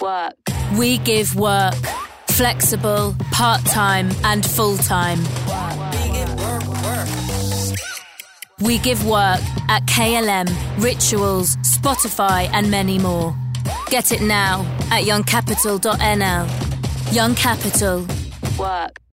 Work. We give work. Flexible, part-time and full-time. We give work at KLM, Rituals, Spotify and many more. Get it now at youngcapital.nl. Young Capital. Work.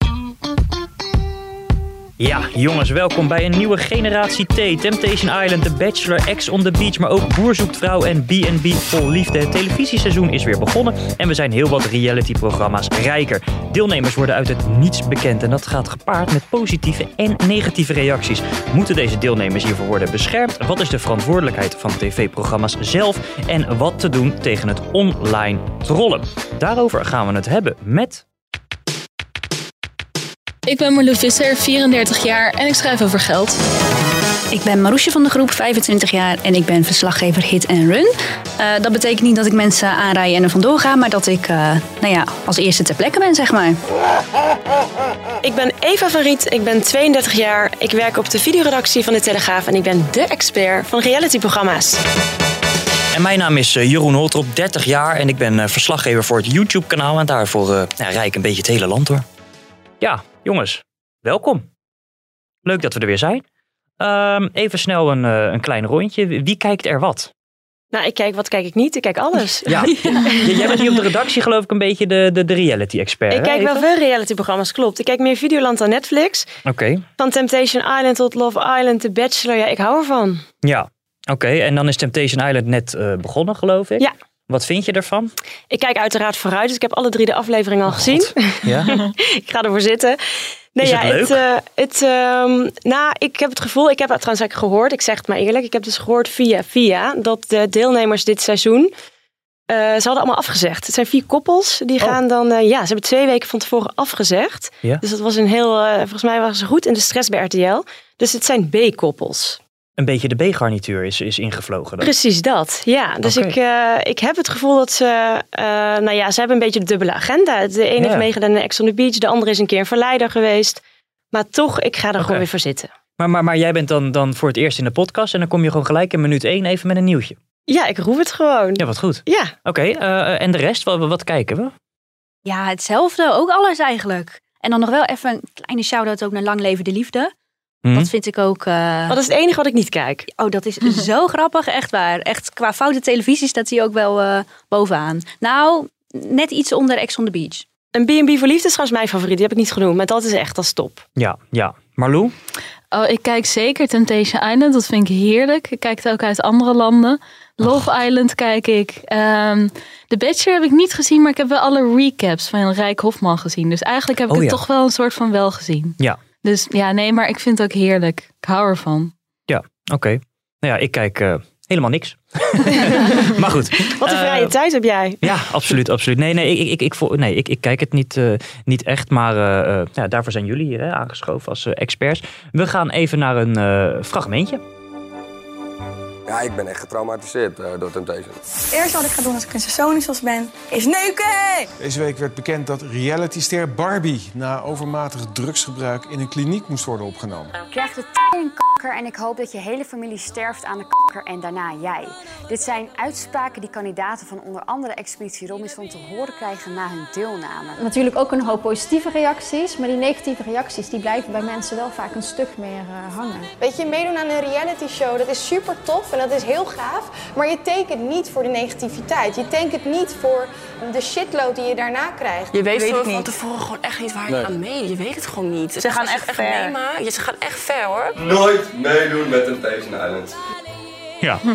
Ja, jongens, welkom bij een nieuwe generatie T. Temptation Island, The Bachelor, X on the Beach, maar ook Boer zoekt vrouw en B&B vol liefde. Het televisieseizoen is weer begonnen en we zijn heel wat reality-programma's rijker. Deelnemers worden uit het niets bekend en dat gaat gepaard met positieve en negatieve reacties. Moeten deze deelnemers hiervoor worden beschermd? Wat is de verantwoordelijkheid van tv-programma's zelf? En wat te doen tegen het online trollen? Daarover gaan we het hebben met Ik ben Marloes Visser, 34 jaar en ik schrijf over geld. Ik ben Maroesje van de groep, 25 jaar en ik ben verslaggever Hit and Run. Eh, dat betekent niet dat ik mensen aanrij en er vandoor ga, maar dat ik eh, nou ja, als eerste ter plekke ben, zeg maar. Ik ben Eva van Riet, ik ben 32 jaar. Ik werk op de videoredactie van de Telegraaf en ik ben de expert van realityprogramma's. En mijn naam is eh, Jeroen Holtrop, 30 jaar en ik ben verslaggever voor het YouTube-kanaal. En daarvoor eh, ja, rij ik een beetje het hele land door. Ja, jongens, welkom. Leuk dat we er weer zijn. Ehm, even snel een, eh, een klein rondje. Wie kijkt er wat? Nou, ik kijk, wat kijk ik niet? Ik kijk alles. Ja, jij bent hier op de redactie geloof ik een beetje de, de, de reality-expert. Ik hè, kijk wel veel realityprogramma's, klopt. Ik kijk meer Videoland dan Netflix. Oké, Van Temptation Island tot Love Island, The Bachelor. Ja, ik hou ervan. ja. Oké, en dan is Temptation Island net eh, begonnen geloof ik. Ja. Wat vind je ervan? Ik kijk uiteraard vooruit, dus ik heb alle drie de afleveringen al gezien. Ja? ik ga ervoor zitten. Nee, Is ja, het leuk? Het, eh, het, ehm, nou, ik heb het gevoel, ik heb het trouwens eigenlijk gehoord, ik zeg het maar eerlijk, ik heb dus gehoord via via dat de deelnemers dit seizoen, eh, ze hadden allemaal afgezegd. Het zijn vier koppels, die Oh. gaan dan, eh, ja, ze hebben twee weken van tevoren afgezegd. Ja. Dus dat was een heel, volgens mij waren ze goed in de stress bij RTL. Dus het zijn B-koppels. Een beetje de B-garnituur is, is ingevlogen. Dan. Precies dat, ja. Dus ik, eh, ik heb het gevoel dat ze, eh, nou ja, ze hebben een beetje de dubbele agenda. De ene Ja. heeft meegedaan in Ex on the Beach, de andere is een keer een verleider geweest. Maar toch, ik ga er gewoon weer voor zitten. Maar, maar, maar jij bent dan, dan voor het eerst in de podcast en dan kom je gewoon gelijk in minuut 1 even met een nieuwtje. Ja, ik roep het gewoon. Ja, wat goed. Ja, Oké, eh, en de rest, wat, wat kijken we? Ja, hetzelfde, ook alles eigenlijk. En dan nog wel even een kleine shout-out ook naar Lang Leven de Liefde. Hm? Dat vind ik ook... eh, dat is het enige wat ik niet kijk. Oh, dat is zo grappig, echt waar. Echt qua foute televisie staat hij ook wel eh, bovenaan. Nou, net iets onder Ex on the Beach. Een B&B voor Liefde is trouwens mijn favoriet. Die heb ik niet genoemd, maar dat is echt als top. Ja, ja. Marlou? Oh, ik kijk zeker Temptation Island, dat vind ik heerlijk. Ik kijk het ook uit andere landen. Love Island kijk ik. Ehm The Bachelor heb ik niet gezien, maar ik heb wel alle recaps van Rijk Hofman gezien. Dus eigenlijk heb ik Oh, het ja. toch wel een soort van wel gezien. Ja. Dus ja, nee, maar ik vind het ook heerlijk. Ik hou ervan. Ja, oké. Nou ja, ik kijk eh, helemaal niks. maar goed. Wat een Eh, vrije tijd heb jij. Ja, absoluut, absoluut. Nee, nee, ik, ik, ik, nee, ik, ik kijk het niet, eh, niet echt, maar eh, eh, ja, daarvoor zijn jullie hier hè, aangeschoven als eh, experts. We gaan even naar een eh, fragmentje. Ja, ik ben echt getraumatiseerd eh, door Temptation. Het eerste wat ik ga doen als ik in Sonisos ben, is neuken! Deze week werd bekend dat realityster Barbie na overmatig drugsgebruik in een kliniek moest worden opgenomen. Je krijgt de kanker en ik hoop dat je hele familie sterft aan de kanker en daarna jij. Dit zijn uitspraken die kandidaten van onder andere Expeditie Robinson te horen krijgen na hun deelname. Natuurlijk ook een hoop positieve reacties, maar die negatieve reacties die blijven bij mensen wel vaak een stuk meer eh, hangen. Weet je, meedoen aan een reality show, dat is super tof en dat is heel gaaf. Maar je tekent niet voor de negativiteit. Je tekent niet voor de shitload die je daarna krijgt. Je weet, ik van tevoren gewoon echt niet waar Nee. je aan meedoet. Je weet het gewoon niet. Ze gaan je echt ver. ja, ze gaan echt ver hoor. Nooit meedoen met Temptation Island. Ja.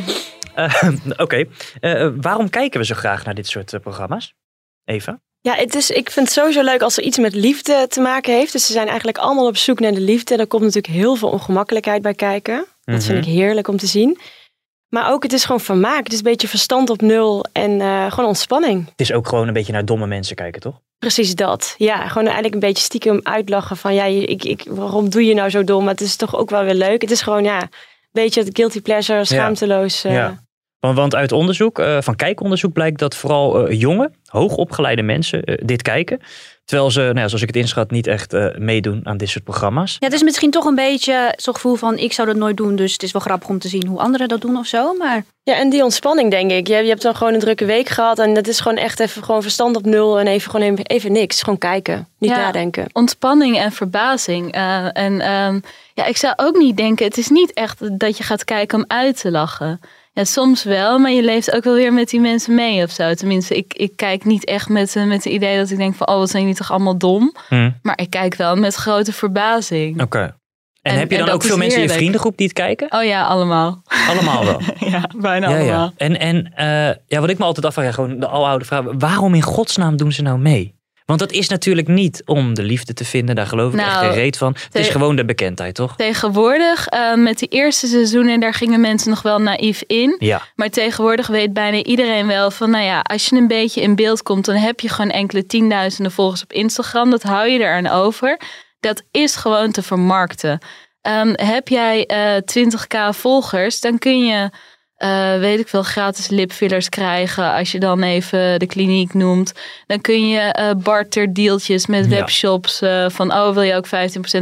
Eh, Oké, Eh, waarom kijken we zo graag naar dit soort eh, programma's? Even? Ja, het is, ik vind het sowieso leuk als er iets met liefde te maken heeft. Dus ze zijn eigenlijk allemaal op zoek naar de liefde. Daar komt natuurlijk heel veel ongemakkelijkheid bij kijken. Dat vind Mhm. ik heerlijk om te zien. Maar ook, het is gewoon vermaak. Het is een beetje verstand op nul en eh, gewoon ontspanning. Het is ook gewoon een beetje naar domme mensen kijken, toch? Precies dat. Ja, gewoon eigenlijk een beetje stiekem uitlachen van... ja, ik, ik, waarom doe je nou zo dom? Maar het is toch ook wel weer leuk. Het is gewoon, ja, een beetje het guilty pleasure, schaamteloos. eh, Ja. Want, want uit onderzoek, eh, van kijkonderzoek blijkt dat vooral eh, jonge, hoogopgeleide mensen eh, dit kijken. Terwijl ze, nou ja, zoals ik het inschat, niet echt eh, meedoen aan dit soort programma's. Ja, het is misschien toch een beetje zo'n gevoel van ik zou dat nooit doen, dus het is wel grappig om te zien hoe anderen dat doen of zo. Maar Ja, en die ontspanning denk ik. Je, je hebt dan gewoon een drukke week gehad en dat is gewoon echt even gewoon verstand op nul en even gewoon even, even niks. Gewoon kijken, niet Ja. nadenken. Ontspanning en verbazing. Eh, en ehm, ja, ik zou ook niet denken, het is niet echt dat je gaat kijken om uit te lachen. Ja, soms wel, maar je leeft ook wel weer met die mensen mee of zo. Tenminste, ik, ik kijk niet echt met, eh, met het idee dat ik denk van, oh, wat zijn jullie toch allemaal dom. Hm. Maar ik kijk wel met grote verbazing. Oké. En, En- heb je dan ook veel mensen in je vriendengroep die het kijken? Oh ja, allemaal. Allemaal wel. ja, bijna ja, allemaal. ja. En, en eh, ja, wat ik me altijd afvraag, gewoon de aloude vraag. Waarom in godsnaam doen ze nou mee? Want dat is natuurlijk niet om de liefde te vinden. Daar geloof ik echt Nou, geen reet van. Het is gewoon de bekendheid, toch? Tegenwoordig, eh, met die eerste seizoenen, daar gingen mensen nog wel naïef in. Ja. Maar tegenwoordig weet bijna iedereen wel van, nou ja, als je een beetje in beeld komt, dan heb je gewoon enkele tienduizenden volgers op Instagram. Dat hou je eraan over. Dat is gewoon te vermarkten. Ehm, heb jij eh 20k volgers, dan kun je, eh, weet ik veel, gratis lipfillers krijgen. Als je dan even de kliniek noemt. Dan kun je eh barterdeeltjes met webshops eh, van, oh wil je ook 15%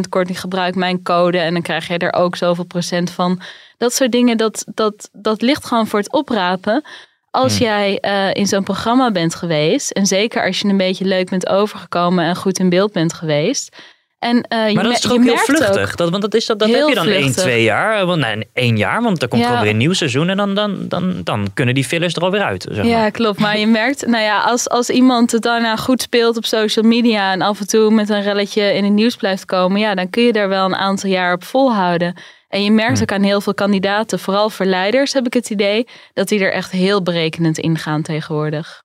korting, gebruik mijn code. En dan krijg je er ook zoveel procent van. Dat soort dingen, dat, dat, dat ligt gewoon voor het oprapen. Als Hmm. jij in zo'n programma bent geweest, en zeker als je een beetje leuk bent overgekomen en goed in beeld bent geweest. En, eh, je Maar dat is toch ook heel vluchtig? ook- Dat, want dat, is, dat, dat Heel heb je dan één, twee jaar. Want, nee, één jaar, want dan komt Ja. er alweer een nieuw seizoen. En dan, dan, dan, dan kunnen die fillers er alweer uit. Zeg maar. Ja, klopt. Maar je merkt, nou ja, als, als iemand het daarna goed speelt op social media en af en toe met een relletje in het nieuws blijft komen, ja, dan kun je daar wel een aantal jaar op volhouden. En je merkt ook aan heel veel kandidaten, vooral verleiders heb ik het idee, dat die er echt heel berekenend in gaan tegenwoordig.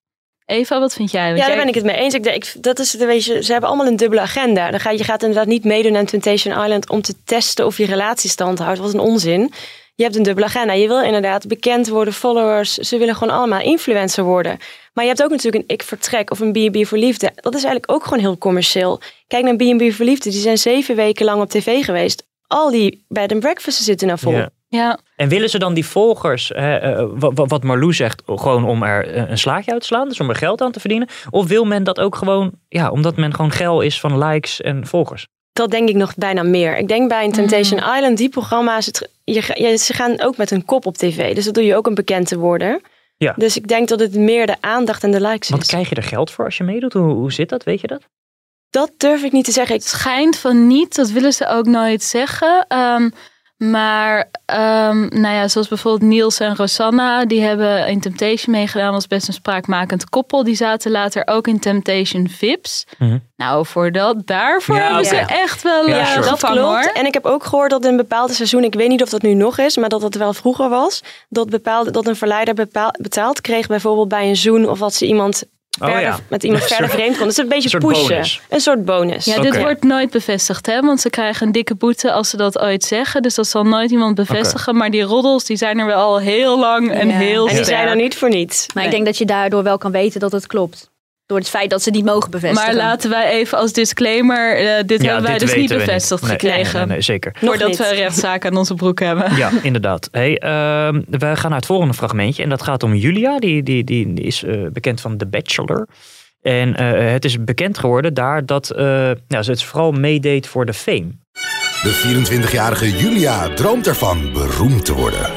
Eva, wat vind jij? Want Ja, daar jij- ben ik het mee eens. Ik denk, dat is, de- weet je, ze hebben allemaal een dubbele agenda. Dan ga, je gaat inderdaad niet meedoen aan Temptation Island om te testen of je relatie stand houdt. Wat een onzin. Je hebt een dubbele agenda. Je wil inderdaad bekend worden, followers. Ze willen gewoon allemaal influencer worden. Maar je hebt ook natuurlijk een Ik Vertrek of een B&B voor Liefde. Dat is eigenlijk ook gewoon heel commercieel. Kijk naar B&B voor Liefde. Die zijn zeven weken lang op tv geweest. Al die bed and breakfasts zitten nou vol. Ja. Ja. En willen ze dan die volgers, eh, eh, wat, wat- wat Marlou zegt, gewoon om er eh, een slaatje uit te slaan? Dus om er geld aan te verdienen? Of wil men dat ook gewoon, ja, omdat men gewoon geil is van likes en volgers? Dat denk ik nog bijna meer. Ik denk bij een Temptation Island, die programma's, het, je, ja, ze gaan ook met een kop op tv. Dus dat doe je ook om bekend te worden. Ja. Dus ik denk dat het meer de aandacht en de likes Want is. krijg je er geld voor als je meedoet? Hoe, hoe zit dat? Weet je dat? Dat durf ik niet te zeggen. Het schijnt van niet, dat willen ze ook nooit zeggen. Ehm, maar ehm, nou ja, zoals bijvoorbeeld Niels en Rosanna, die hebben in Temptation meegedaan, was best een spraakmakend koppel. Die zaten later ook in Temptation Vips. Nou, voor dat, daarvoor Ja, hebben ze echt wel Ja, ja, dat klopt. En ik heb ook gehoord dat in een bepaalde seizoen, ik weet niet of dat nu nog is, maar dat dat wel vroeger was, dat, bepaalde, dat een verleider bepaal, betaald kreeg bijvoorbeeld bij een zoen of als ze iemand Oh, ja. met iemand verder vreemd kon. Dus een beetje een pushen. bonus. Een soort bonus. Ja, dit wordt nooit bevestigd, hè? Want ze krijgen een dikke boete als ze dat ooit zeggen. Dus dat zal nooit iemand bevestigen. Maar die roddels, die zijn er wel al heel lang en Ja. heel En die sterk. zijn er niet voor niets. Maar ik denk dat je daardoor wel kan weten dat het klopt. Door het feit dat ze niet mogen bevestigen. Maar laten wij even als disclaimer, eh, dit Ja, hebben wij dit dus niet bevestigd niet. Nee, gekregen. nee, nee, nee, zeker. Voordat niet. we een rechtszaak aan onze broek hebben. Ja, inderdaad. Hey, ehm, we gaan naar het volgende fragmentje. En dat gaat om Julia. Die, die, die, die is eh, bekend van The Bachelor. En eh, het is bekend geworden daar dat eh, nou, ze het vooral meedeed voor de fame. De 24-jarige Julia droomt ervan beroemd te worden.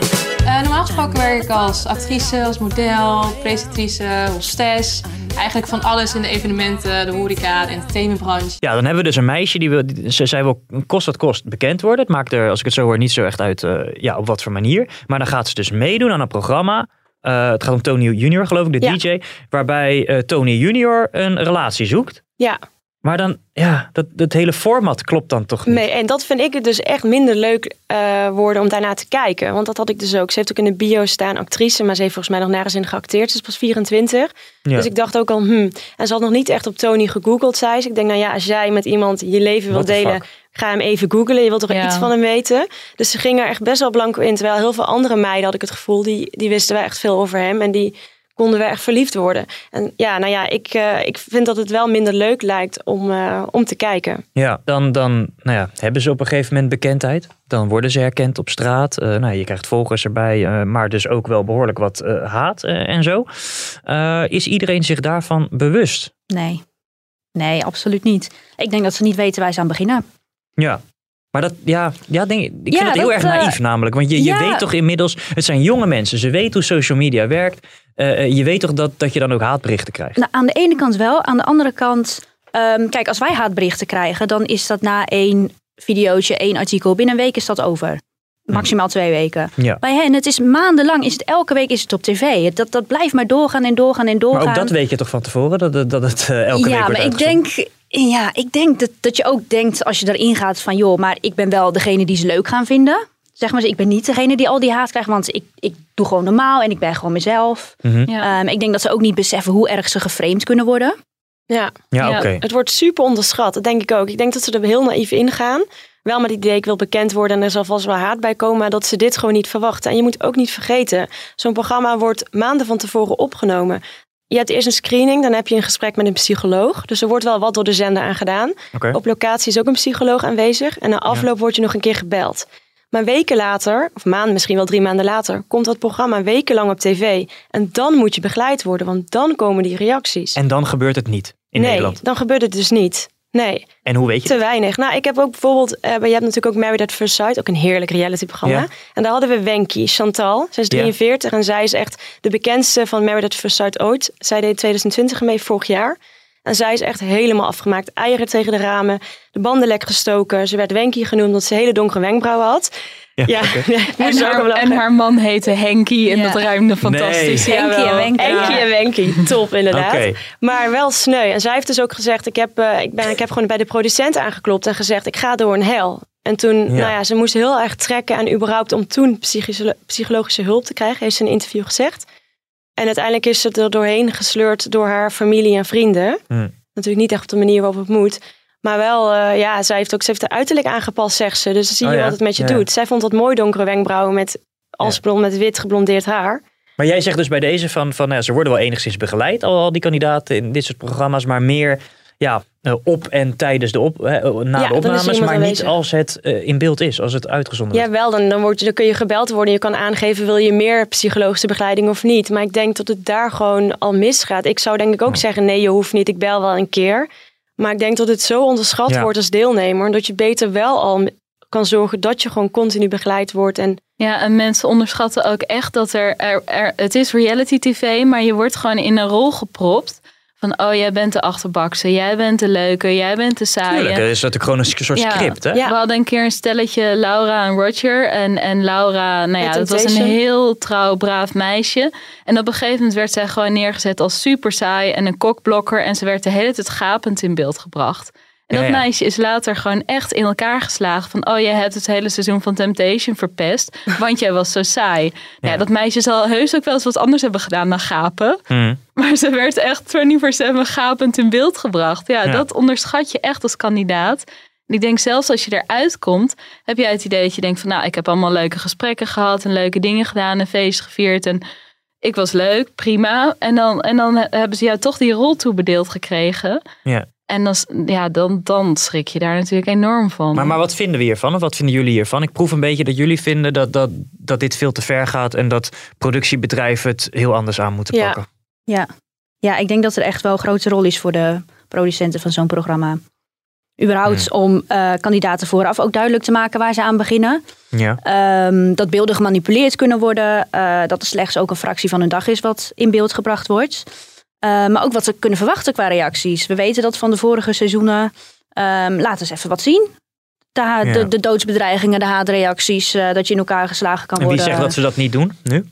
Gesproken werk ik als actrice, als model, presentatrice, hostess. Eigenlijk van alles in de evenementen, de horeca, de entertainmentbranche. Ja, dan hebben we dus een meisje die wil, die- ze, zij wil kost wat kost bekend worden. Het maakt er, als ik het zo hoor, niet zo echt uit eh, ja, op wat voor manier. Maar dan gaat ze dus meedoen aan een programma. Eh, het gaat om Tony Junior, geloof ik, de Ja. DJ. Waarbij eh, Tony Junior een relatie zoekt. Ja. Maar dan, ja, dat, dat hele format klopt dan toch niet. Nee, en dat vind ik het dus echt minder leuk eh, worden om daarna te kijken. Want dat had ik dus ook. Ze heeft ook in de bio staan actrice, maar ze heeft volgens mij nog nergens in geacteerd. Ze is pas 24. Ja. Dus ik dacht ook al, hmm. En ze had nog niet echt op Tony gegoogeld, zei ze. Ik denk, nou ja, als jij met iemand je leven wil delen, fuck? ga hem even googlen. Je wilt toch Ja. iets van hem weten. Dus ze ging er echt best wel blanco in. Terwijl heel veel andere meiden, had ik het gevoel, die, die wisten wel echt veel over hem. En die konden wel echt verliefd worden. En ja, nou ja, ik, eh, ik vind dat het wel minder leuk lijkt om, eh, om te kijken. Ja, dan, dan nou ja, hebben ze op een gegeven moment bekendheid. Dan worden ze herkend op straat. Eh, nou, je krijgt volgers erbij, eh, maar dus ook wel behoorlijk wat eh, haat en zo. Eh, is iedereen zich daarvan bewust? Nee. Nee, absoluut niet. Ik denk dat ze niet weten waar ze aan beginnen. Ja. Maar dat, ja, ja denk, ik ik Ja, vind dat heel dat, erg eh, naïef namelijk. Want je, je ja. weet toch inmiddels, het zijn jonge mensen. Ze weten hoe social media werkt. Eh, eh, je weet toch dat, dat je dan ook haatberichten krijgt. Nou, aan de ene kant wel. Aan de andere kant, ehm, kijk, als wij haatberichten krijgen, dan is dat na één videootje, één artikel. Binnen een week is dat over. Maximaal twee weken. Ja. Bij hen, het is maandenlang, is het elke week is het op tv. Dat, dat blijft maar doorgaan en doorgaan en doorgaan. Maar ook dat weet je toch van tevoren, dat, het- dat het elke week ja, maar ik denk, ja, ik denk dat, dat je ook denkt als je erin gaat van joh, maar ik ben wel degene die ze leuk gaan vinden. Zeg maar, ik ben niet degene die al die haat krijgt, want ik, ik doe gewoon normaal en ik ben gewoon mezelf. Mhm. Ehm, ik denk dat ze ook niet beseffen hoe erg ze geframed kunnen worden. Ja, Ja, oké. het wordt super onderschat. Dat denk ik ook. Ik denk dat ze er heel naïef ingaan. Wel met het idee, ik wil bekend worden en er zal vast wel haat bij komen. Maar dat ze dit gewoon niet verwachten. En je moet ook niet vergeten, zo'n programma wordt maanden van tevoren opgenomen. Je hebt eerst een screening, dan heb je een gesprek met een psycholoog. Dus er wordt wel wat door de zender aan gedaan. Op locatie is ook een psycholoog aanwezig. En na afloop word je nog een keer gebeld. Maar weken later, of maanden, misschien wel drie maanden later, komt dat programma wekenlang op tv. En dan moet je begeleid worden, want dan komen die reacties. En dan gebeurt het niet in nee, Nederland. dan gebeurt het dus niet. Nee, En hoe weet je te weinig. Nou, ik heb ook bijvoorbeeld, eh, je hebt natuurlijk ook Married at First Sight, ook een heerlijk realityprogramma. Ja. En daar hadden we Wenky, Chantal. Zij is Ja. 43 en zij is echt de bekendste van Married at First Sight ooit. Zij deed 2020 mee, vorig jaar. En zij is echt helemaal afgemaakt. Eieren tegen de ramen, de banden lek gestoken. Ze werd Wenky genoemd omdat ze hele donkere wenkbrauwen had. Ja, En haar, lachen. en haar man heette Henky en Ja. dat ruimde fantastisch. Nee. Henky en. Wenky. Henky en Wenky, top inderdaad. Maar wel sneu. En zij heeft dus ook gezegd, ik heb, eh, ik, ben, ik heb gewoon bij de producent aangeklopt en gezegd, ik ga door een hel. En toen, nou ja, ze moest heel erg trekken en überhaupt om toen psychische, psychologische hulp te krijgen, heeft ze in een interview gezegd. En uiteindelijk is ze er doorheen gesleurd door haar familie en vrienden. Hm. Natuurlijk niet echt op de manier waarop het moet. Maar wel, eh, ja, zij heeft ook ze heeft haar uiterlijk aangepast, zegt ze. Dus dan zie je Oh ja? wat het met je Ja. doet. Zij vond dat mooi donkere wenkbrauwen met als blond met wit geblondeerd haar. Maar jij zegt dus bij deze van, van nou ja, ze worden wel enigszins begeleid, al, al die kandidaten in dit soort programma's, maar meer ja, eh, op en tijdens de op, eh, na Ja, de opnames, maar niet als het in beeld is, als het uitgezonden Ja, wordt. wel, dan, dan, word je, dan kun je gebeld worden. Je kan aangeven, wil je meer psychologische begeleiding of niet. Maar ik denk dat het daar gewoon al misgaat. Ik zou denk ik ook zeggen, nee, je hoeft niet. Ik bel wel een keer. Maar ik denk dat het zo onderschat Ja. wordt als deelnemer. Dat je beter wel al kan zorgen dat je gewoon continu begeleid wordt. En Ja, en mensen onderschatten ook echt dat er, er, er het is reality tv, maar je wordt gewoon in een rol gepropt. Van, oh, jij bent de achterbakse, jij bent de leuke, jij bent de saaie. Tuurlijk, dat is natuurlijk gewoon een soort script, hè? We hadden een keer een stelletje, Laura en Roger. En, en Laura, nou ja, dat was een heel trouw, braaf meisje. En op een gegeven moment werd zij gewoon neergezet als super saai en een kokblokker. En ze werd de hele tijd gapend in beeld gebracht. En dat ja. meisje is later gewoon echt in elkaar geslagen. Van, oh, jij hebt het hele seizoen van Temptation verpest. Want jij was zo saai. Nou Ja. Ja. dat meisje zal heus ook wel eens wat anders hebben gedaan dan gapen. Hm. Maar ze werd echt 24-7 gapend in beeld gebracht. Ja, dat onderschat je echt als kandidaat. En ik denk zelfs als je eruit komt, heb jij het idee dat je denkt van nou, ik heb allemaal leuke gesprekken gehad en leuke dingen gedaan en feest gevierd en ik was leuk, prima. En dan, en dan he- hebben ze jou toch die rol toebedeeld gekregen. Ja. En dan, ja, dan, dan schrik je daar natuurlijk enorm van. Maar, maar wat vinden we hiervan? Of wat vinden jullie hiervan? Ik proef een beetje dat jullie vinden dat, dat, dat dit veel te ver gaat en dat productiebedrijven het heel anders aan moeten Ja. pakken. Ja. ja, ik denk dat er echt wel een grote rol is voor de producenten van zo'n programma. Überhaupt om eh, kandidaten vooraf ook duidelijk te maken waar ze aan beginnen. Ja. Ehm, dat beelden gemanipuleerd kunnen worden. eh, dat er slechts ook een fractie van hun dag is wat in beeld gebracht wordt. Eh, maar ook wat ze kunnen verwachten qua reacties. We weten dat van de vorige seizoenen. Ehm, laat eens even wat zien. De, Ja. de, de doodsbedreigingen, de haatreacties. eh, dat je in elkaar geslagen kan En wie worden. zegt dat ze dat niet doen nu?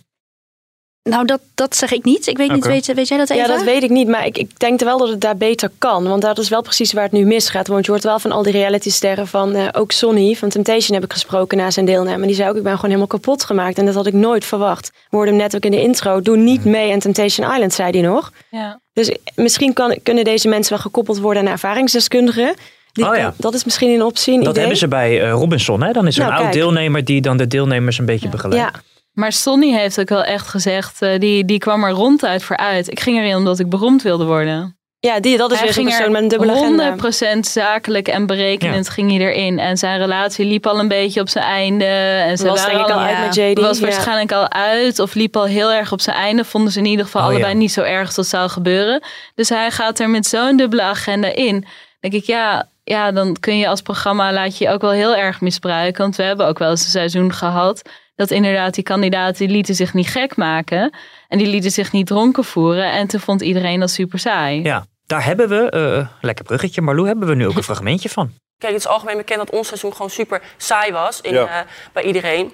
Nou, dat, dat zeg ik niet. Ik weet niet, weet, weet jij dat even? Ja, dat weet ik niet. Maar ik, ik denk wel dat het daar beter kan. Want dat is wel precies waar het nu misgaat. Want je hoort wel van al die realitysterren van... eh, ook Sonny van Temptation heb ik gesproken na zijn deelname. En die zei ook, ik ben gewoon helemaal kapot gemaakt. En dat had ik nooit verwacht. We hoorden hem net ook in de intro. Doe niet mee aan Temptation Island, zei hij nog. Ja. Dus misschien kan, kunnen deze mensen wel gekoppeld worden aan ervaringsdeskundigen. Die, Oh ja. dat, is misschien een optie, een Dat idee. hebben ze bij eh, Robinson. Hè? Dan is er Nou, een oud kijk. deelnemer die dan de deelnemers een beetje begeleidt. Ja. Maar Sonny heeft ook wel echt gezegd, eh, die, die kwam er ronduit voor uit. Ik ging erin omdat ik beroemd wilde worden. Ja, die, dat is Hij weer zo'n ging persoon er met een dubbele agenda. 100% zakelijk en berekenend ging hij erin. En zijn relatie liep al een beetje op zijn einde. En ze Was waren denk ik al uit met JD, Was ja. waarschijnlijk al uit of liep al heel erg op zijn einde. Vonden ze in ieder geval Oh, allebei ja. niet zo erg dat zou gebeuren. Dus hij gaat er met zo'n dubbele agenda in. denk ik, ja, ja, dan kun je als programma laat je je ook wel heel erg misbruiken. Want we hebben ook wel eens een seizoen gehad dat inderdaad die kandidaten die lieten zich niet gek maken. En die lieten zich niet dronken voeren. En toen vond iedereen dat super saai. Ja, daar hebben we, eh, lekker bruggetje Marlou, hebben we nu ook een fragmentje van. Kijk, het is algemeen bekend dat ons seizoen gewoon super saai was in, Ja. eh, bij iedereen.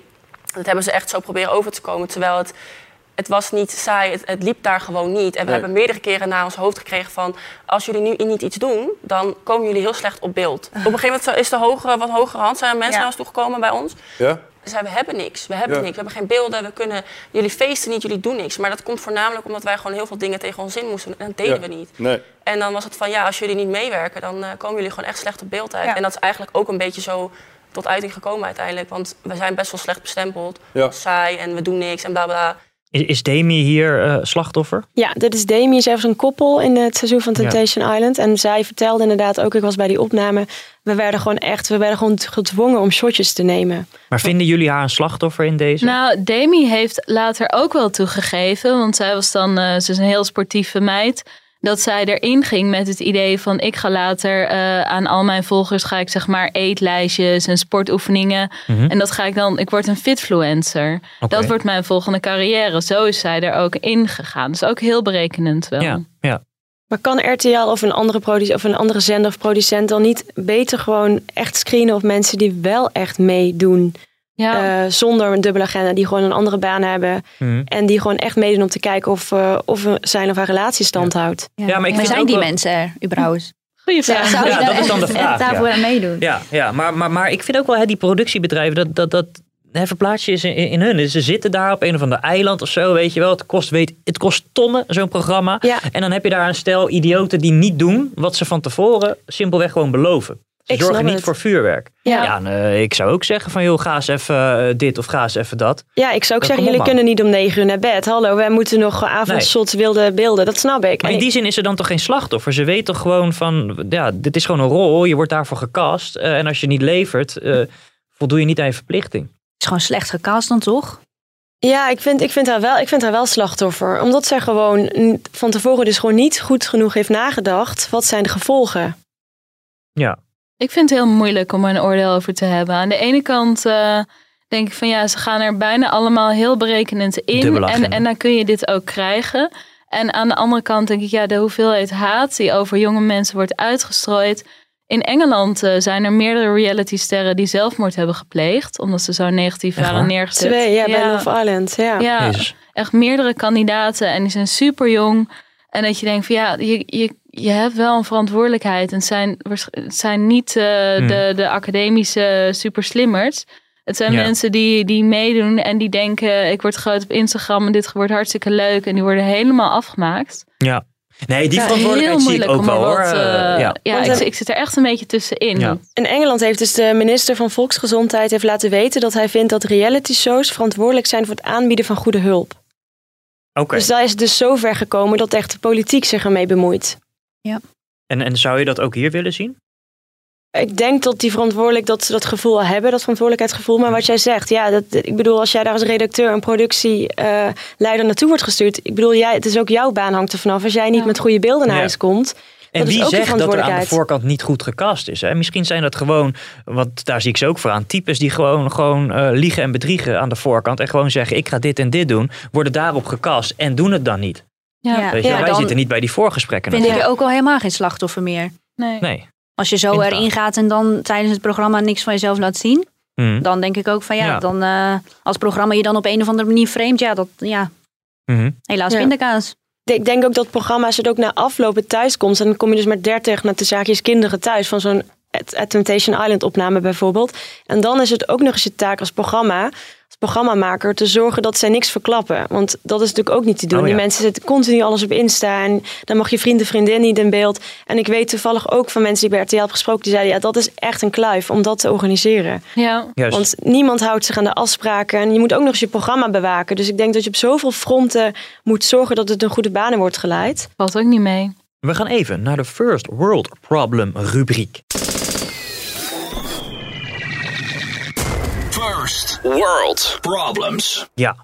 Dat hebben ze echt zo proberen over te komen. Terwijl het, het was niet saai, het, het liep daar gewoon niet. En we Nee. hebben meerdere keren naar ons hoofd gekregen van... als jullie nu niet iets doen, dan komen jullie heel slecht op beeld. Op een gegeven moment is de hogere, wat hogere hand, zijn er mensen Ja. naar ons toegekomen bij ons. Ja? Ze zeiden, we hebben niks, we hebben Ja. niks, we hebben geen beelden, we kunnen... Jullie feesten niet, jullie doen niks. Maar dat komt voornamelijk omdat wij gewoon heel veel dingen tegen ons in moesten. En dat deden Ja. we niet. Nee. En dan was het van, ja, als jullie niet meewerken, dan eh, komen jullie gewoon echt slecht op beeld uit. Ja. En dat is eigenlijk ook een beetje zo tot uiting gekomen uiteindelijk. Want we zijn best wel slecht bestempeld. Ja. Saai en we doen niks en bla bla. Is, is Demi hier eh, slachtoffer? Ja, dit is Demi. Zij was een koppel in het seizoen van Ja. Temptation Island. En zij vertelde inderdaad ook, ik was bij die opname... we werden gewoon echt, we werden gewoon gedwongen om shotjes te nemen. Maar vinden jullie haar een slachtoffer in deze? Nou, Demi heeft later ook wel toegegeven, want zij was dan, eh, ze is een heel sportieve meid, dat zij erin ging met het idee van ik ga later eh, aan al mijn volgers ga ik zeg maar eetlijstjes en sportoefeningen Mhm. en dat ga ik dan, ik word een fitfluencer. Dat wordt mijn volgende carrière. Zo is zij er ook in gegaan. Dus ook heel berekenend wel. Ja, ja. Maar kan RTL of een andere, produ- of een andere zender of producent dan niet beter gewoon echt screenen op mensen die wel echt meedoen? Ja. Eh, zonder een dubbele agenda, die gewoon een andere baan hebben. Mhm. En die gewoon echt meedoen om te kijken of, eh, of zijn of haar relatie stand houdt. Ja. Ja, maar ik vind zijn ook die wel- mensen er überhaupt? Goeie vraag. Ja, dat is dan de vraag, daarvoor ja. aan meedoen? Ja, ja maar, maar, maar ik vind ook wel hè, die productiebedrijven, dat, dat, dat hè, verplaats je in, in hun. Dus Ze zitten daar op een of ander eiland of zo, weet je wel. Het kost, weet, het kost tonnen, zo'n programma. En dan heb je daar een stel idioten die niet doen wat ze van tevoren simpelweg gewoon beloven. Ik snap niet het. voor vuurwerk. Ja. en, eh, ik zou ook zeggen van, joh, ga eens even eh, dit of ga eens even dat. Ja, ik zou ook zeggen, jullie kunnen niet om negen uur naar bed. Hallo, wij moeten nog avondshots wilde beelden. Dat snap ik. Maar En in die zin is ze dan toch geen slachtoffer? Ze weet toch gewoon van, ja, dit is gewoon een rol. Je wordt daarvoor gecast. eh, en als je niet levert, eh, voldoe je niet aan je verplichting. Het is gewoon slecht gecast dan toch? Ja, ik vind, ik, vind haar wel, ik vind haar wel slachtoffer. Omdat zij gewoon van tevoren dus gewoon niet goed genoeg heeft nagedacht. Wat zijn de gevolgen? Ja. Ik vind het heel moeilijk om er een oordeel over te hebben. Aan de ene kant eh, denk ik van ja, ze gaan er bijna allemaal heel berekenend in. En, en dan kun je dit ook krijgen. En aan de andere kant denk ik, ja, de hoeveelheid haat die over jonge mensen wordt uitgestrooid. In Engeland eh, zijn er meerdere realitysterren die zelfmoord hebben gepleegd. Omdat ze zo negatief Echt waren neergezet. Twee, ja, bij Love Island. Ja. Ja, echt meerdere kandidaten en die zijn super jong. En dat je denkt van ja, je, je, je hebt wel een verantwoordelijkheid. En het zijn, het zijn niet eh, Hmm. de, de academische super slimmers. Het zijn Ja. mensen die, die meedoen en die denken ik word groot op Instagram en dit wordt hartstikke leuk. En die worden helemaal afgemaakt. Ja. Nee, die Ja, verantwoordelijkheid zie ik ook wel hoor. wat, Eh, eh, ja. ik, een- ik zit er echt een beetje tussenin. Ja. In Engeland heeft dus de minister van Volksgezondheid heeft laten weten dat hij vindt dat reality shows verantwoordelijk zijn voor het aanbieden van goede hulp. Oké. Dus daar is het dus zo ver gekomen dat echt de politiek zich ermee bemoeit. En, en zou je dat ook hier willen zien? Ik denk dat die verantwoordelijk dat ze dat gevoel al hebben, dat verantwoordelijkheidsgevoel. Maar wat jij zegt, ja, dat, ik bedoel, als jij daar als redacteur een productieleider naartoe wordt gestuurd, ik bedoel, jij, het is ook jouw baan hangt er vanaf. Als jij niet met goede beelden naar Ja. huis komt, En dat is wie zegt dat er aan de voorkant niet goed gecast is? Hè? Misschien zijn dat gewoon, want daar zie ik ze ook voor aan, types die gewoon, gewoon eh, liegen en bedriegen aan de voorkant. En gewoon zeggen, ik ga dit en dit doen. Worden daarop gecast en doen het dan niet. Ja. Weet je, Ja, wij dan zitten niet bij die voorgesprekken. Vind ik natuurlijk. ook al helemaal geen slachtoffer meer. Nee. Nee. Als je zo Inderdaad. erin gaat en dan tijdens het programma niks van jezelf laat zien. Mhm. Dan denk ik ook van ja, Ja. dan eh, als programma je dan op een of andere manier framed. Ja, dat, ja Mhm. helaas Ja. pindakaas. Ik denk ook dat programma's het ook na aflopen thuis komt. En dan kom je dus met 30 naar de zaakjes kinderen thuis. Van zo'n At, At Temptation Island opname bijvoorbeeld. En dan is het ook nog eens je taak als programma. Als programmamaker te zorgen dat zij niks verklappen. Want dat is natuurlijk ook niet te doen. Oh ja. Die mensen zetten continu alles op Insta en dan mag je vrienden, vriendin niet in beeld. En ik weet toevallig ook van mensen die bij RTL hebben gesproken, die zeiden ja, dat is echt een kluif om dat te organiseren. Ja. Juist. Want niemand houdt zich aan de afspraken en je moet ook nog eens je programma bewaken. Dus ik denk dat je op zoveel fronten moet zorgen dat het een goede banen wordt geleid. Valt ook niet mee. We gaan even naar de First World Problem rubriek. World Problems. Ja,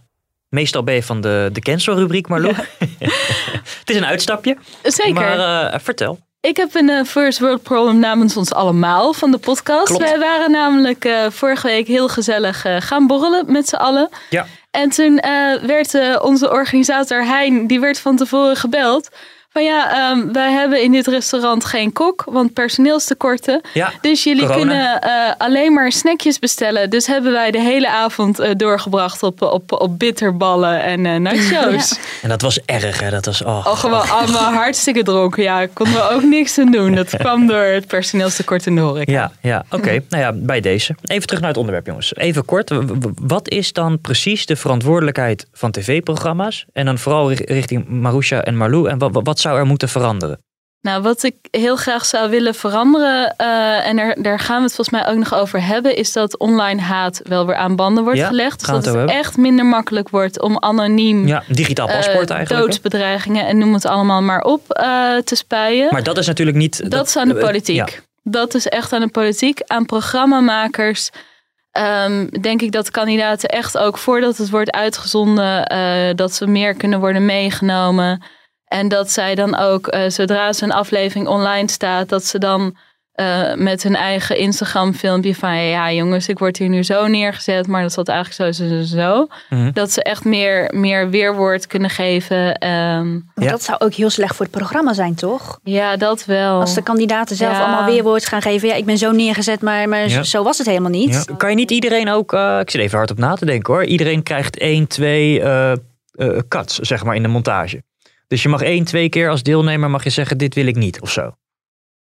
meestal ben je van de, de cancel rubriek, Marlo. het is een uitstapje. Zeker. Maar eh, vertel. Ik heb een eh, first world problem namens ons allemaal van de podcast. Klopt. Wij waren namelijk eh, vorige week heel gezellig eh, gaan borrelen met z'n allen. Ja. En toen eh, werd eh, onze organisator Hein, die werd van tevoren gebeld. Van ja, ehm, wij hebben in dit restaurant geen kok, want personeelstekorten. Ja, Dus jullie corona. kunnen eh, alleen maar snackjes bestellen. Dus hebben wij de hele avond eh, doorgebracht op, op, op bitterballen en eh nachos. En dat was erg, hè? Dat was. Oh, Oh, gewoon allemaal hartstikke dronken. Ja, konden we ook niks aan doen. Dat kwam door het personeelstekort in de horeca. Ja, ja oké. Nou ja, bij deze. Even terug naar het onderwerp, jongens. Even kort. Wat is dan precies de verantwoordelijkheid van tv-programma's? En dan vooral ri- richting Marusha en Marlou. En wat, wat- wat zou er moeten veranderen? Nou, wat ik heel graag zou willen veranderen, eh, en er, daar gaan we het volgens mij ook nog over hebben, is dat online haat wel weer aan banden wordt Ja, gelegd. Dus dat het echt minder makkelijk wordt om anoniem Ja, digitaal eh, paspoort eigenlijk. doodsbedreigingen en noem het allemaal maar op eh, te spuien. Maar dat is natuurlijk niet. Dat, is aan de politiek. ja. Dat is echt aan de politiek. Aan programmamakers ehm, denk ik dat kandidaten echt ook voordat het wordt uitgezonden, dat ze meer kunnen worden meegenomen. En dat zij dan ook, eh, zodra ze een aflevering online staat, dat ze dan eh, met hun eigen Instagram filmpje van ja jongens, ik word hier nu zo neergezet, maar dat zat eigenlijk zo, zo, zo, zo. Mhm. Dat ze echt meer, meer weerwoord kunnen geven. ehm. Maar Dat zou ook heel slecht voor het programma zijn, toch? Ja, dat wel. Als de kandidaten zelf Ja. allemaal weerwoord gaan geven. Ja, ik ben zo neergezet, maar, maar Ja. zo was het helemaal niet. Ja. Kan je niet iedereen ook. eh, ik zit even hard op na te denken hoor. Iedereen krijgt één, twee eh eh, cuts, zeg maar, in de montage. Dus je mag één, twee keer als deelnemer mag je zeggen: dit wil ik niet of zo.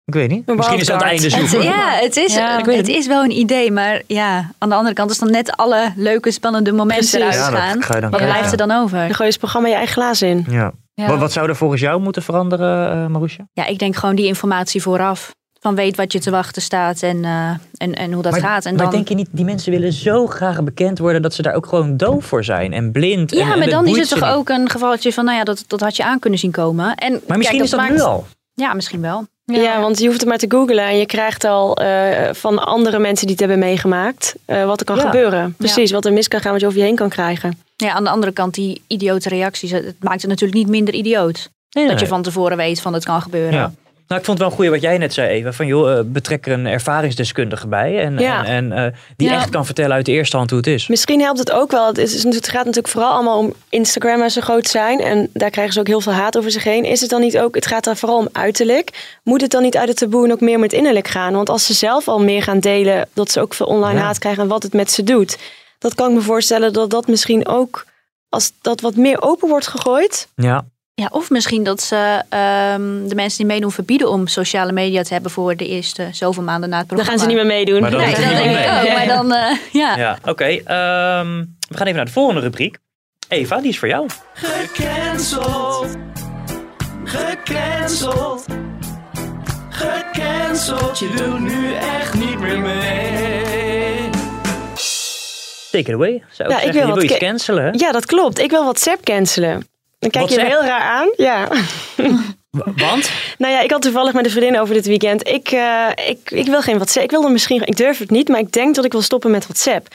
Ik weet niet. Misschien is dat het einde zoeken. ja, het, is, Ja, het, ik weet het is wel een idee, maar ja, aan de andere kant is dan net alle leuke, spannende momenten Precies. eruit Ja, gaan. Wat blijft er dan over? Dan gooi je het programma je eigen glazen in. Ja. Ja. Wat, wat zou er volgens jou moeten veranderen, uh, Marusha? Ja, ik denk gewoon die informatie vooraf. Van weet wat je te wachten staat en, eh, en, en hoe dat maar, gaat. En maar dan... denk je niet, die mensen willen zo graag bekend worden dat ze daar ook gewoon doof voor zijn en blind. Ja, en, maar dan is het toch niet. ook een gevalletje van, nou ja, dat, dat had je aan kunnen zien komen. En, Maar misschien kijk, is dat nu al. Ja, misschien wel. Ja. want je hoeft het maar te googlen en je krijgt al eh, van andere mensen die het hebben meegemaakt eh, wat er kan Ja. gebeuren. Precies, wat er mis kan gaan, wat je over je heen kan krijgen. Ja, aan de andere kant, die idiote reacties, het maakt het natuurlijk niet minder idioot. Nee, dat je van tevoren weet van het kan gebeuren. Nou, ik vond het wel een goeie wat jij net zei, Eva. Van joh, eh, betrek er een ervaringsdeskundige bij. En, Ja. en, en, eh, die Ja. echt kan vertellen uit de eerste hand hoe het is. Misschien helpt het ook wel. Het, is, het gaat natuurlijk vooral allemaal om Instagram en zo groot zijn. En daar krijgen ze ook heel veel haat over zich heen. Is het dan niet ook, het gaat daar vooral om uiterlijk. Moet het dan niet uit het taboe en ook meer met innerlijk gaan? Want als ze zelf al meer gaan delen, dat ze ook veel online Ja. haat krijgen en wat het met ze doet. Dat kan ik me voorstellen dat dat misschien ook, als dat wat meer open wordt gegooid. Ja. Ja, of misschien dat ze ehm, de mensen die meedoen verbieden om sociale media te hebben voor de eerste zoveel maanden na het Dan programma. gaan ze niet meer meedoen. Maar dan Nee, dat denk ik ook. Maar dan, eh, ja. Ja, oké. ehm, we gaan even naar de volgende rubriek. Eva, die is voor jou. Gecanceld. Gecanceld. Gecanceld. Je doet nu echt niet meer mee. Take it away, zou ik Ja, ik wil je wat wil iets ca- cancelen, hè? Ja, dat klopt. Ik wil WhatsApp cancelen. Dan kijk je heel raar aan. Ja. Want? Nou ja, ik had toevallig met een vriendin over dit weekend. Ik, eh, ik, ik wil geen WhatsApp. Ik wil er misschien, ik durf het niet, maar ik denk dat ik wil stoppen met WhatsApp.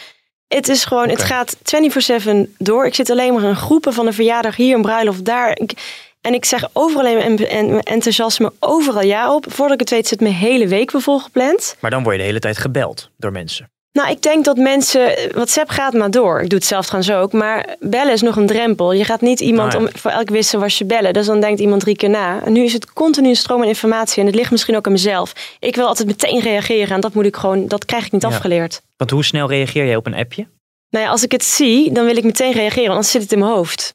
Het is gewoon, het gaat 24-7 door. Ik zit alleen maar in groepen van een verjaardag hier, een bruiloft daar. Ik- en ik zeg overal en, en, enthousiasme overal ja op. Voordat ik het weet zit mijn hele week weer volgepland. Maar dan word je de hele tijd gebeld door mensen. Nou, ik denk dat mensen. WhatsApp gaat maar door. Ik doe het zelf trouwens ook. Maar bellen is nog een drempel. Je gaat niet iemand Nou ja. om voor elk wissel was je bellen. Dus dan denkt iemand drie keer na. En nu is het continu een stroom aan informatie. En het ligt misschien ook aan mezelf. Ik wil altijd meteen reageren. En dat moet ik gewoon. Dat krijg ik niet Ja. afgeleerd. Want hoe snel reageer jij op een appje? Nou ja, als ik het zie, dan wil ik meteen reageren. Want anders zit het in mijn hoofd.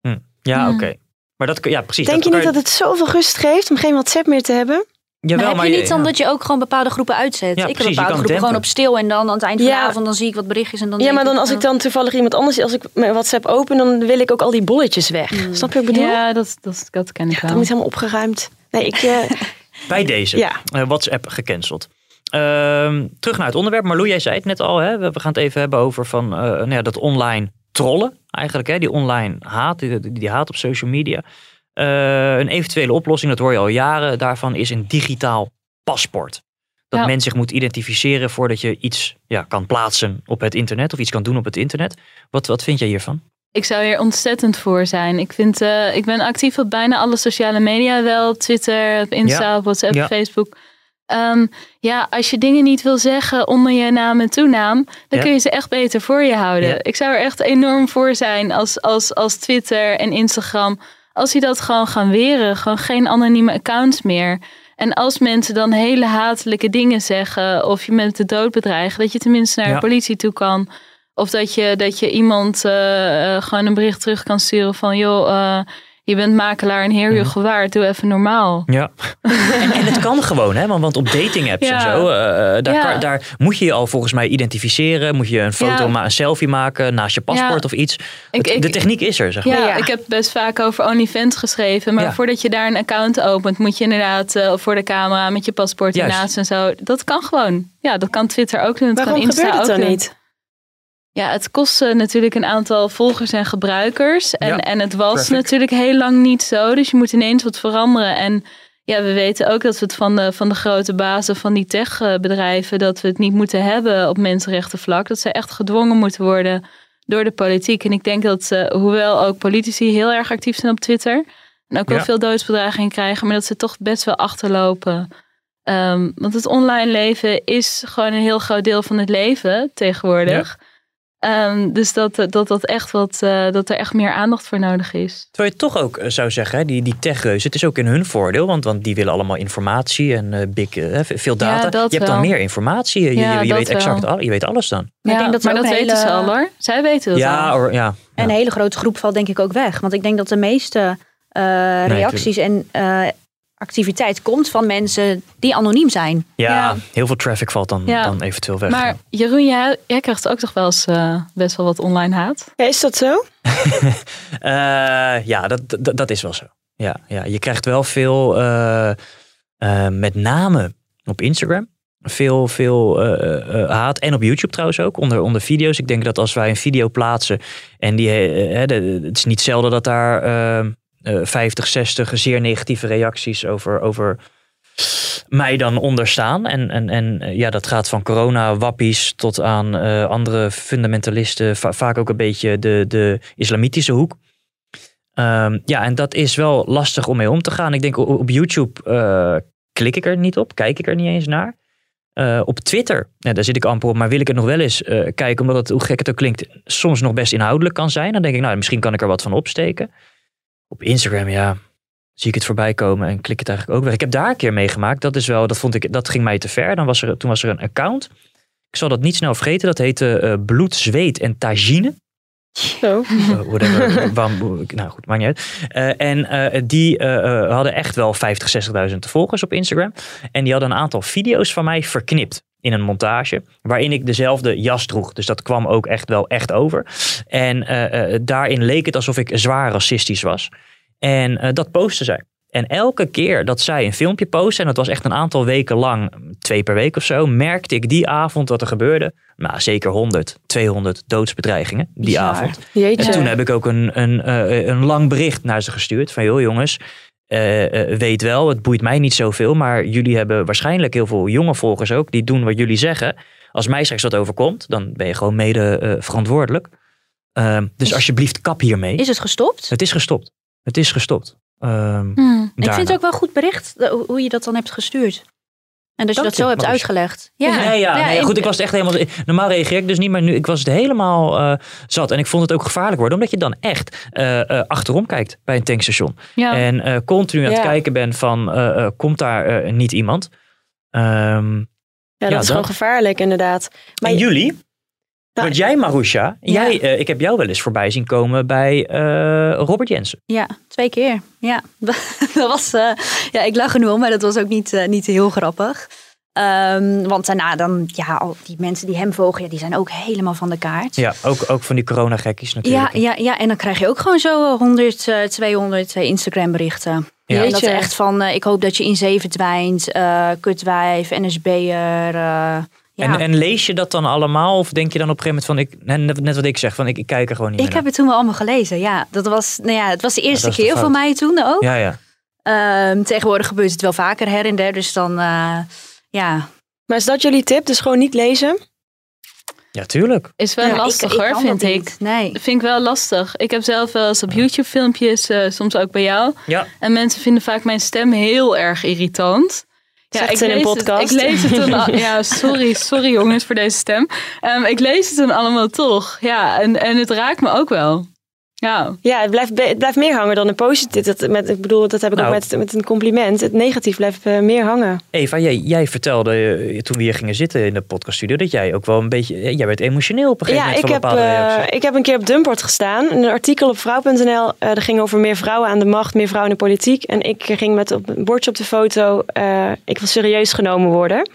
Hm. Ja, Hmm. oké. Maar dat, ja, precies. Denk je niet dat het zoveel rust geeft om geen WhatsApp meer te hebben? Jawel, maar heb maar je niet dan ja. dat je ook gewoon bepaalde groepen uitzet? Ja, ik precies, heb bepaalde groepen gewoon op stil en dan aan het eind van de Ja. avond dan zie ik wat berichtjes en dan Ja, maar dan als eh, ik dan toevallig iemand anders, als ik mijn WhatsApp open, dan wil ik ook al die bolletjes weg. Snap je wat ik bedoel? Ja, dat, dat, dat ken ik Dan wel. is helemaal opgeruimd. Nee, ik, eh, Bij deze. Ja. Eh, WhatsApp gecanceld. Ehm, terug naar het onderwerp. Marlou, jij zei het net al. Hè? We gaan het even hebben over van, eh, nou ja, dat online trollen. Eigenlijk, hè? die online haat, die, die, die haat op social media. Eh, een eventuele oplossing, dat hoor je al jaren, daarvan is een digitaal paspoort. Dat Ja. men zich moet identificeren voordat je iets ja, kan plaatsen op het internet of iets kan doen op het internet. Wat, wat vind jij hiervan? Ik zou hier ontzettend voor zijn. Ik, vind, eh, ik ben actief op bijna alle sociale media wel. Twitter, Insta, Ja. WhatsApp, Ja. Facebook. Ehm, ja, als je dingen niet wil zeggen onder je naam en toenaam, dan Ja. kun je ze echt beter voor je houden. Ik zou er echt enorm voor zijn als, als, als Twitter en Instagram, als die dat gewoon gaan weren. Gewoon geen anonieme accounts meer. En als mensen dan hele hatelijke dingen zeggen of je met de dood bedreigen, dat je tenminste naar Ja. de politie toe kan. Of dat je, dat je iemand eh, eh, gewoon een bericht terug kan sturen van joh, eh, je bent makelaar en heer je gewaard, doe even normaal. Ja. en, en het kan gewoon, hè? Want, want op dating apps en zo, eh, daar, Ja. kan- daar moet je je al volgens mij identificeren. Moet je een foto, Ja. ma- een selfie maken naast je paspoort Ja. of iets. Ik- Het- ik- de techniek is er, zeg maar. Ja, ik heb best vaak over OnlyFans geschreven. Maar Ja. voordat je daar een account opent, moet je inderdaad eh, voor de camera met je paspoort ernaast en zo. Dat kan gewoon. Ja, dat kan Twitter ook doen. Dat waarom kan Insta gebeurt het ook dan doen. niet? Ja, het kost eh, natuurlijk een aantal volgers en gebruikers. En, Ja, en het was natuurlijk heel lang niet zo. Dus je moet ineens wat veranderen. En ja, we weten ook dat we het van de, van de grote bazen van die techbedrijven... dat we het niet moeten hebben op mensenrechtenvlak. Dat ze echt gedwongen moeten worden door de politiek. En ik denk dat, eh, hoewel ook politici heel erg actief zijn op Twitter... en ook wel Ja. veel doodsbedreigingen krijgen... maar dat ze toch best wel achterlopen... Ehm, want het online leven is gewoon een heel groot deel van het leven tegenwoordig. Ehm, dus dat, dat, dat, echt wat, eh, dat er echt meer aandacht voor nodig is. Terwijl je toch ook eh, zou zeggen, hè, die, die techreuzen, het is ook in hun voordeel. Want, want die willen allemaal informatie en eh, big, veel data. Ja, je hebt dan wel. meer informatie. Je, je- Ja, je dat weet exact al, je weet alles dan. Maar ik denk dat maar dat weten ze al hoor. Zij weten dat Ja, al. ja. Een hele grote groep valt denk ik ook weg. Want ik denk dat de meeste eh, reacties en eh, activiteit komt van mensen die anoniem zijn. Ja, Ja. heel veel traffic valt dan, Ja. dan eventueel weg. Maar Jeroen, jij, jij krijgt ook toch wel eens eh, best wel wat online haat? Ja, is dat zo? Eh, ja, dat, dat, dat is wel zo. Ja, ja, je krijgt wel veel, eh, met name op Instagram, veel, veel haat. En op YouTube trouwens ook, onder, onder video's. Ik denk dat als wij een video plaatsen en die, de- het is niet zelden dat daar eh, eh, 50, 60 zeer negatieve reacties over, over mij dan onder staan. En, en, en eh, ja, dat gaat van corona-wappies tot aan eh, andere fundamentalisten. Va- vaak ook een beetje de, de islamitische hoek. Ehm, ja, en dat is wel lastig om mee om te gaan. Ik denk op YouTube eh, klik ik er niet op, kijk ik er niet eens naar. Eh, op Twitter, nou, daar zit ik amper op, maar wil ik het nog wel eens eh, kijken, omdat het, hoe gek het ook klinkt, soms nog best inhoudelijk kan zijn. Dan denk ik, nou, misschien kan ik er wat van opsteken. Op Instagram, ja, zie ik het voorbij komen en klik het eigenlijk ook weg. Ik heb daar een keer meegemaakt, dat is wel, dat vond ik, dat ging mij te ver. Dan was er, toen was er een account. Ik zal dat niet snel vergeten, dat heette eh, Bloed, Zweet en Tagine. Zo. Eh, whatever. Nou goed, maakt niet uit. Eh, en die hadden echt wel 50, 60.000 volgers op Instagram. En die hadden een aantal video's van mij verknipt in een montage. Waarin ik dezelfde jas droeg. Dus dat kwam ook echt wel echt over. En eh, eh, daarin leek het alsof ik zwaar racistisch was. En eh, dat postte zij. En elke keer dat zij een filmpje postte, en dat was echt een aantal weken lang, twee per week of zo, merkte ik die avond wat er gebeurde. Nou, zeker 100, 200 doodsbedreigingen die avond. Jeetje. En toen heb ik ook een, een, een lang bericht naar ze gestuurd. Van joh jongens, eh, eh, weet wel, het boeit mij niet zoveel. Maar jullie hebben waarschijnlijk heel veel jonge volgers ook. Die doen wat jullie zeggen. Als mij straks wat overkomt, dan ben je gewoon mede eh, verantwoordelijk. Ehm, dus alsjeblieft kap hiermee. Is het gestopt? Het is gestopt. Het is gestopt. Ehm, Ik daarna. vind het ook wel goed bericht hoe je dat dan hebt gestuurd. En dat je Dank dat zo hebt uitgelegd. Ja, ja, Ja, nee, goed, ik was het echt helemaal. Normaal reageer ik dus niet, maar nu ik was het helemaal eh, zat. En ik vond het ook gevaarlijk worden, omdat je dan echt eh, eh, achterom kijkt bij een tankstation. Ja. En eh, continu aan het kijken bent van, eh, eh, komt daar eh, niet iemand? Ehm, Ja, dat Ja, is dat. gewoon gevaarlijk inderdaad. Maar en jullie? Want jij, Marusha, jij, eh, ik heb jou wel eens voorbij zien komen bij eh, Robert Jensen. Ja, twee keer. Ja, dat was, eh, ja ik lach er nu om, maar dat was ook niet, eh, niet heel grappig. Ehm, want daarna dan, ja, al die mensen die hem volgen, ja, die zijn ook helemaal van de kaart. Ja, ook, ook van die corona-gekkies natuurlijk. Ja, ja, ja, en dan krijg je ook gewoon zo eh, 100, eh, 200 eh, Instagram berichten. Ja. En dat echt van, eh, ik hoop dat je in zeven dwijnt, eh kutwijf, NSB'er. Ja. En, en lees je dat dan allemaal? Of denk je dan op een gegeven moment van, ik, net, net wat ik zeg, van ik, ik kijk er gewoon niet ik meer heb het toen wel allemaal gelezen, ja. Dat was, nou ja, het was de eerste keer voor mij toen ook. Ja, ja. Ehm, tegenwoordig gebeurt het wel vaker her en der, dus dan, eh, ja. Maar is dat jullie tip? Dus gewoon niet lezen? Ja, tuurlijk. Is wel Ja, lastig ik- ik hoor, kan vind ik. Nee. Vind ik wel lastig. Ik heb zelf wel eens op YouTube filmpjes, eh, soms ook bij jou. Ja. En mensen vinden vaak mijn stem heel erg irritant. Ze in een podcast. Het, ik lees het dan al- Ja, sorry, sorry jongens voor deze stem. Ehm, ik lees het dan allemaal toch. Ja, en, en het raakt me ook wel. Ja. Ja, het blijft, het blijft meer hangen dan een positief. Dat, met, ik bedoel, dat heb ik Nou. ook met, met een compliment. Het negatief blijft eh, meer hangen. Eva, jij, jij vertelde eh, toen we hier gingen zitten in de podcaststudio dat jij ook wel een beetje, eh, jij werd emotioneel op een gegeven Ja, moment ik van heb, ik heb een keer op Dumport gestaan. Een artikel op vrouw.nl. dat ging over meer vrouwen aan de macht, meer vrouwen in de politiek. En ik ging met op een bordje op de foto. ik wil serieus genomen worden.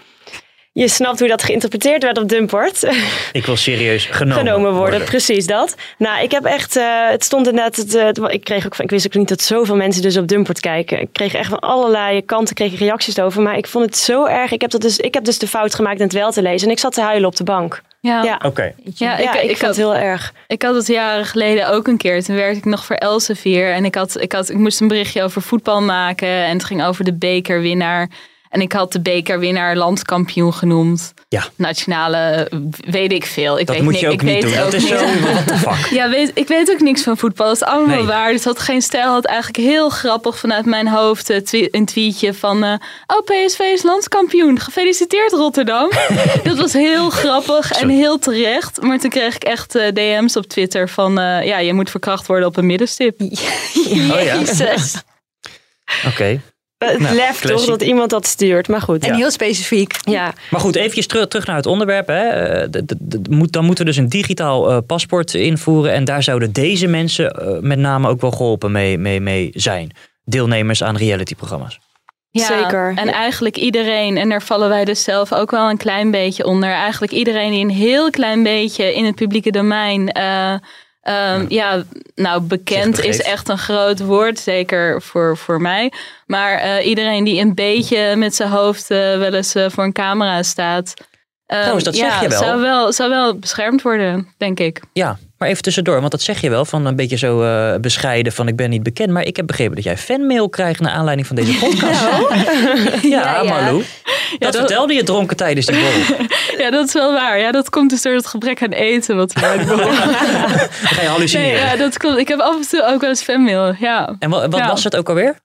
Je snapt hoe dat geïnterpreteerd werd op Dumport. Ik wil serieus genomen, genomen worden. Precies dat. Nou, ik heb echt, eh, het stond inderdaad, het, eh, het- ik kreeg ook, ik wist ook niet dat zoveel mensen dus op Dumport kijken. Ik kreeg echt van allerlei kanten kreeg ik reacties over, maar ik vond het zo erg. Ik heb, dat dus, ik heb dus de fout gemaakt het wel te lezen en ik zat te huilen op de bank. Ja. Ja, Oké. Ja, Ja, ik, ik vond had- het heel erg. Ik had het jaren geleden ook een keer. Toen werkte ik nog voor Elsevier. En ik, had, ik, had, ik moest een berichtje over voetbal maken. En het ging over de bekerwinnaar. En ik had de bekerwinnaar landskampioen genoemd. Ja. Nationale, weet ik veel. Ik Dat weet moet je ook ik niet weet doen. Dat is zo, niks. what the fuck. Ja, weet, ik weet ook niks van voetbal. Dat is allemaal Nee. waar. Dus had geen stijl. Had eigenlijk heel grappig vanuit mijn hoofd eh, een tweetje van... eh, oh, PSV is landskampioen. Gefeliciteerd Rotterdam. dat was heel grappig en heel terecht. Maar toen kreeg ik echt eh, DM's op Twitter van... ja, je moet verkracht worden op een middenstip. Oh ja. Jezus. Oké. Het Nou, lef toch dat iemand dat stuurt, maar goed. En heel specifiek. Ja. Maar goed, eventjes terug, terug naar het onderwerp. Hè. Eh, Dan moeten we dus een digitaal eh, paspoort invoeren. En daar zouden deze mensen eh, met name ook wel geholpen mee, mee, mee zijn. Deelnemers aan realityprogramma's. Ja, Zeker. En eigenlijk iedereen, en daar vallen wij dus zelf ook wel een klein beetje onder. Eigenlijk iedereen die een heel klein beetje in het publieke domein. eh, ehm, ja. nou, bekend is echt een groot woord, zeker voor, voor mij. Maar eh, iedereen die een beetje met zijn hoofd eh, wel eens eh, voor een camera staat. Ehm, Trouwens, dat zeg ja, je wel. Zou wel. Zou wel beschermd worden, denk ik. Ja, maar even tussendoor, want dat zeg je wel van een beetje zo eh, bescheiden van ik ben niet bekend. Maar ik heb begrepen dat jij fanmail krijgt naar aanleiding van deze podcast. Ja, ja. Dat, dat- vertelde je dronken tijdens die borrel. Ja, dat is wel waar. Ja, dat komt dus door het gebrek aan eten wat we de ga je hallucineren. Nee, ja, dat klopt. Ik heb af en toe ook wel eens fanmail. Ja. En wat, wat was het ook alweer?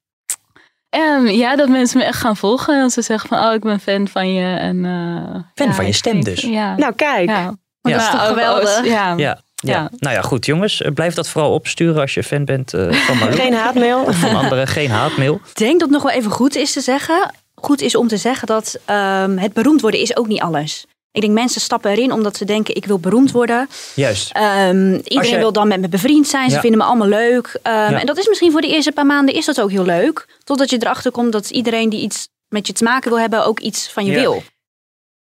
Ehm, ja, dat mensen me echt gaan volgen. En ze zeggen van, oh, ik ben fan van je. En, eh, Fan ja, van je stem dus. Ja. Nou, kijk. ja. Dat is toch geweldig? Ja. Ja, ja. Ja. Nou ja, goed jongens. eh, Blijf dat vooral opsturen als je fan bent eh, van. Geen haatmail. Of van anderen. Geen haatmail. Ik denk dat het nog wel even goed is te zeggen. Goed is om te zeggen dat ehm, het beroemd worden is ook niet alles. Ik denk mensen stappen erin omdat ze denken ik wil beroemd worden. Juist. Ehm, iedereen jij- wil dan met me bevriend zijn. Ze Ja. vinden me allemaal leuk. Ehm, Ja. En dat is misschien voor de eerste paar maanden is dat ook heel leuk. Totdat je erachter komt dat iedereen die iets met je te maken wil hebben ook iets van je Ja. wil.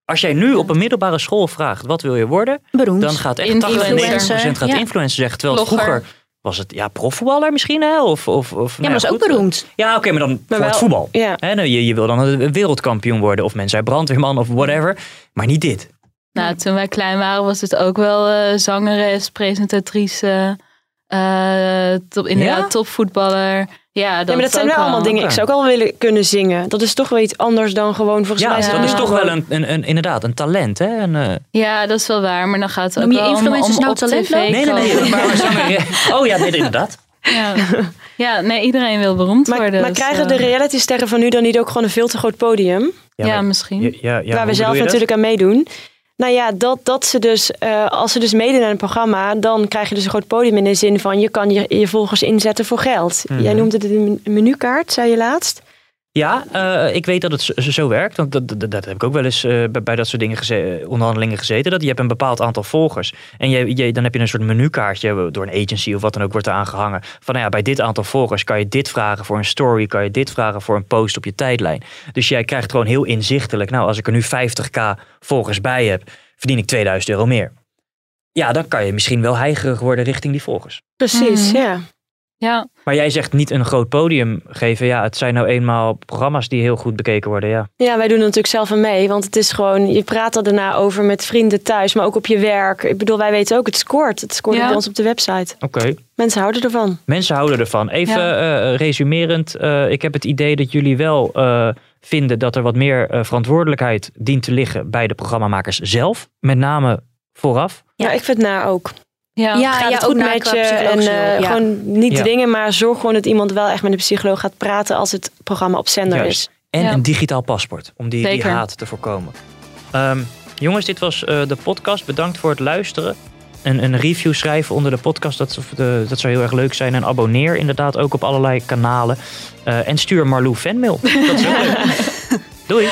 Als jij nu op een middelbare school vraagt wat wil je worden, Beroemd. dan gaat echt Influencer. 80, 90% gaat Ja. influencer zeggen. Terwijl vroeger was het ja, profvoetballer misschien hè? Of, of, of, Ja, nou maar dat is ook goed. beroemd. Ja, oké, maar dan voor wel- het voetbal. Ja. Hè, nou, je, je wil dan een wereldkampioen worden of men zei brandweerman of whatever. Maar niet dit. Nou, toen wij klein waren was het ook wel eh, zangeres, presentatrice, eh, top, inderdaad Ja? topvoetballer. Ja, dat, Ja, maar dat zijn wel allemaal dingen. Ik zou ook al willen kunnen zingen. Dat is toch wel iets anders dan gewoon volgens Ja, mij. dat zijn is toch wel een, een, een, inderdaad een talent. Hè? Een, eh, Ja, dat is wel waar. Maar dan gaat het Noem ook je wel om, influencers om nou op talent nee, nee, nee. Maar, zanger- oh ja, nee, inderdaad. Ja. ja, nee, iedereen wil beroemd Maar, worden. maar dus, krijgen eh, de realitysterren van nu dan niet ook gewoon een veel te groot podium? Ja, maar- misschien. Ja, ja, ja, waar we zelf dat? natuurlijk aan meedoen. Nou ja, dat, dat ze dus, eh, als ze dus meedoen aan een programma, dan krijg je dus een groot podium in de zin van je kan je, je volgers inzetten voor geld. Mhm. Jij noemde het een menukaart, zei je laatst. Ja, eh, ik weet dat het zo, zo werkt. Want dat, dat, dat heb ik ook wel eens eh, bij, bij dat soort dingen geze- onderhandelingen gezeten. Dat je hebt een bepaald aantal volgers. En je, je, dan heb je een soort menukaartje door een agency of wat dan ook wordt er aangehangen. Van nou ja, bij dit aantal volgers kan je dit vragen voor een story. Kan je dit vragen voor een post op je tijdlijn. Dus jij krijgt gewoon heel inzichtelijk. Nou, als ik er nu 50k volgers bij heb, verdien ik 2000 euro meer. Ja, dan kan je misschien wel heigerig worden richting die volgers. Precies, Mhm. ja. Ja, Maar jij zegt niet een groot podium geven. Ja, het zijn nou eenmaal programma's die heel goed bekeken worden. Ja. Ja, wij doen er natuurlijk zelf aan mee. Want het is gewoon, je praat er daarna over met vrienden thuis, maar ook op je werk. Ik bedoel, wij weten ook, het scoort. Het scoort Ja. bij ons op de website. Oké. Mensen houden ervan. Mensen houden ervan. Even eh, resumerend. eh, ik heb het idee dat jullie wel eh, vinden dat er wat meer eh, verantwoordelijkheid dient te liggen bij de programmamakers zelf. Met name vooraf. Ja, ik vind het naar ook. Ja. Ja, Gaat ja, het ook met je en eh, ja. gewoon niet Ja. dingen, maar zorg gewoon dat iemand wel echt met een psycholoog gaat praten als het programma op zender Juist. is. En Ja. een digitaal paspoort. Om die, die haat te voorkomen. Ehm, jongens, dit was eh, de podcast. Bedankt voor het luisteren. Een, een review schrijven onder de podcast. Dat, de, dat zou heel erg leuk zijn. En abonneer inderdaad ook op allerlei kanalen. Eh, en stuur Marlou fanmail. Dat is ook leuk. Doei.